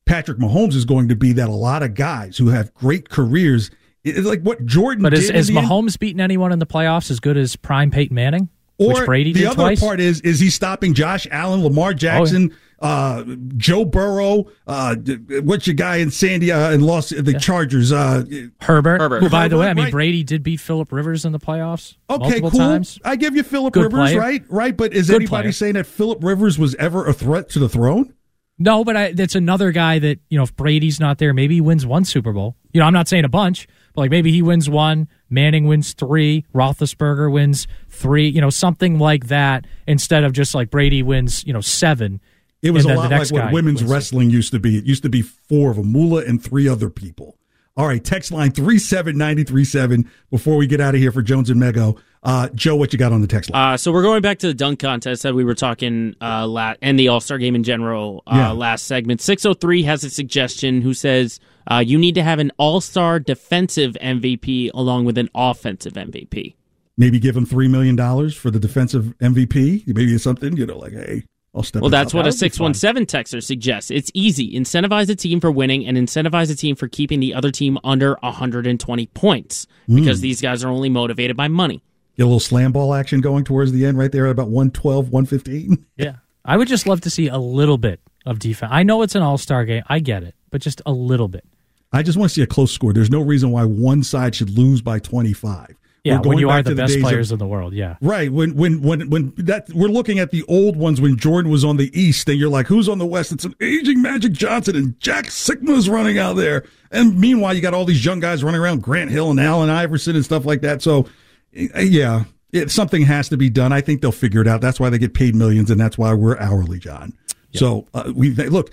Speaker 4: Patrick Mahomes is going to be that a lot of guys who have great careers. It's like what Jordan
Speaker 5: But is,
Speaker 4: did.
Speaker 5: is
Speaker 4: in the end-
Speaker 5: Mahomes beating anyone in the playoffs as good as prime Peyton Manning?
Speaker 4: Or
Speaker 5: which Brady
Speaker 4: the
Speaker 5: did
Speaker 4: other
Speaker 5: twice?
Speaker 4: part is is he stopping Josh Allen, Lamar Jackson, uh, Joe Burrow, uh, what's your guy in Sandy uh, in Los the Chargers? Uh,
Speaker 5: Herbert.
Speaker 8: Herbert.
Speaker 5: Who, by the way, I mean
Speaker 4: right.
Speaker 5: Brady did beat Philip Rivers in the playoffs
Speaker 4: Okay,
Speaker 5: multiple
Speaker 4: cool.
Speaker 5: times.
Speaker 4: I give you Philip Rivers,
Speaker 5: player.
Speaker 4: right? Right, but is
Speaker 5: Good
Speaker 4: anybody
Speaker 5: player.
Speaker 4: saying that Philip Rivers was ever a threat to the throne?
Speaker 5: No, but I, that's another guy that you know. If Brady's not there, maybe he wins one Super Bowl. You know, I'm not saying a bunch, but like maybe he wins one. Manning wins three. Roethlisberger wins three. You know, something like that. Instead of just like Brady wins, you know, seven.
Speaker 4: It was a lot like what women's wrestling used to be. It used to be four of them, Moolah and three other people. All right, text line 37937 before we get out of here for Jones and Mego. Uh, Joe, what you got on the text line?
Speaker 8: Uh, so we're going back to the dunk contest that we were talking uh, la- and the All Star game in general uh,
Speaker 4: Yeah.
Speaker 8: last segment. Six hundred three has a suggestion who says uh, you need to have an All Star defensive MVP along with an offensive MVP.
Speaker 4: Maybe give him $3 million for the defensive MVP. Maybe it's something, you know, like, hey, I'll step
Speaker 8: Well, that's
Speaker 4: up.
Speaker 8: what
Speaker 4: That
Speaker 8: a
Speaker 4: would be fun.
Speaker 8: 617 texter suggests. It's easy. Incentivize a team for winning and incentivize a team for keeping the other team under 120 points because
Speaker 4: Mm.
Speaker 8: these guys are only motivated by money.
Speaker 4: Get a little slam ball action going towards the end right there at about 112, 115. *laughs*
Speaker 5: Yeah, I would just love to see a little bit of defense. I know it's an All Star game. I get it, but just a little bit.
Speaker 4: I just want to see a close score. There's no reason why one side should lose by 25.
Speaker 5: Yeah,
Speaker 4: We're
Speaker 5: when you are the
Speaker 4: to
Speaker 5: best
Speaker 4: days of-
Speaker 5: players in the world. Yeah.
Speaker 4: Right. When when when when that we're looking at the old ones when Jordan was on the East, and you're like, who's on the West? It's an aging Magic Johnson and Jack Sikma's running out there. And meanwhile, you got all these young guys running around, Grant Hill and Allen Iverson and stuff like that. So, eh, yeah, it, something has to be done. I think they'll figure it out. That's why they get paid millions, and that's why we're hourly, John. So uh, we they- look,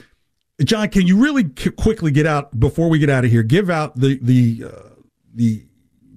Speaker 4: John. Can you really qu- quickly get out before we get out of here? Give out the the uh, the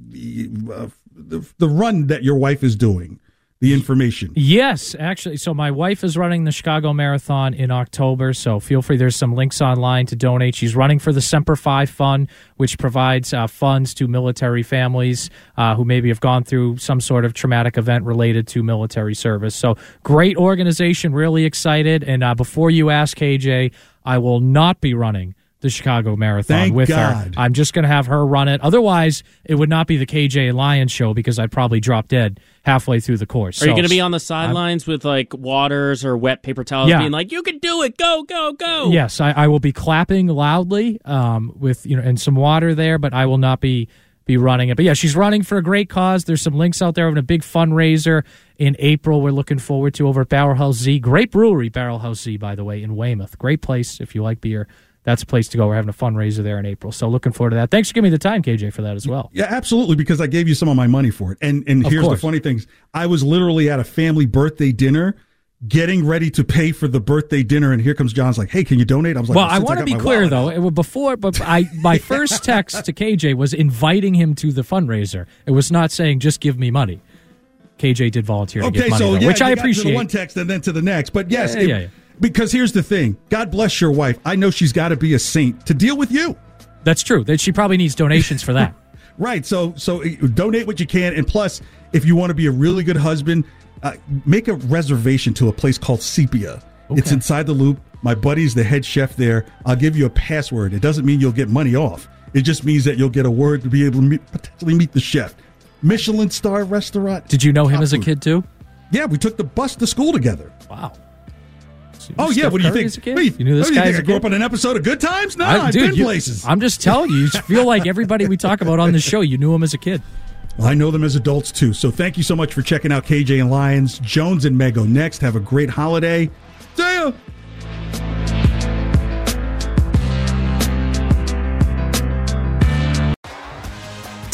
Speaker 4: the, uh, the the run that your wife is doing, the information.
Speaker 5: Yes, actually. So my wife is running the Chicago Marathon in October. So feel free. There's some links online to donate. She's running for the Semper Fi Fund, which provides uh, funds to military families uh, who maybe have gone through some sort of traumatic event related to military service. So great organization. Really excited. And uh, before you ask KJ, I will not be running the Chicago Marathon
Speaker 4: Thank
Speaker 5: with
Speaker 4: God.
Speaker 5: her. I'm just going to have her run it. Otherwise, it would not be the KJ and Lyons show because I'd probably drop dead halfway through the course.
Speaker 8: Are you going to be on the sidelines with like waters or wet paper towels
Speaker 5: Yeah.
Speaker 8: being like, you can do it, go, go, go?
Speaker 5: Yes, I, I will be clapping loudly um, with you know and some water there, but I will not be be running it. But yeah, she's running for a great cause. There's some links out there. We're having a big fundraiser in April. We're looking forward to over at Barrel House Z. Great brewery, Barrel House Z, by the way, in Weymouth. Great place if you like beer. That's a place to go. We're having a fundraiser there in April, so looking forward to that. Thanks for giving me the time, KJ, for that as well.
Speaker 4: Yeah, absolutely, because I gave you some of my money for it. And and
Speaker 5: Of
Speaker 4: here's
Speaker 5: course.
Speaker 4: the funny things. I was literally at a family birthday dinner getting ready to pay for the birthday dinner and here comes John's like, "Hey, can you donate?" I was like,
Speaker 5: well, I want to be clear
Speaker 4: wallet
Speaker 5: though. It was before, but I my *laughs* first text to KJ was inviting him to the fundraiser. It was not saying just give me money. KJ did volunteer to
Speaker 4: Okay,
Speaker 5: give money,
Speaker 4: so
Speaker 5: though,
Speaker 4: yeah,
Speaker 5: which I
Speaker 4: to
Speaker 5: appreciate.
Speaker 4: one text and then to the next. But yes,
Speaker 5: Yeah,
Speaker 4: it-
Speaker 5: yeah, yeah.
Speaker 4: Because here's the thing. God bless your wife. I know she's got to be a saint to deal with you.
Speaker 5: That's true. That she probably needs donations for that. *laughs*
Speaker 4: Right. So so uh, donate what you can, and plus, if you want to be a really good husband, uh, make a reservation to a place called Sepia. It's inside the loop. My buddy's the head chef there. I'll give you a password. It doesn't mean you'll get money off. It just means that you'll get a word to be able to meet, potentially meet the chef. Michelin star restaurant.
Speaker 5: Did you know him as a kid too?
Speaker 4: Yeah, we took the bus to school together.
Speaker 5: Wow.
Speaker 4: Oh yeah, what do you
Speaker 5: Curry
Speaker 4: think?
Speaker 5: as a kid?
Speaker 4: Wait,
Speaker 5: You knew this
Speaker 4: oh, you
Speaker 5: guy
Speaker 4: think?
Speaker 5: as
Speaker 4: grew up on an episode of Good Times. No,
Speaker 5: I-
Speaker 4: I've
Speaker 5: dude,
Speaker 4: been
Speaker 5: you-
Speaker 4: places.
Speaker 5: I'm just telling you. You feel like everybody we talk about on the show, you knew him as a kid.
Speaker 4: I know them as adults too. So thank you so much for checking out KJ and Lyons. Jones and Mego next. Have a great holiday. See ya.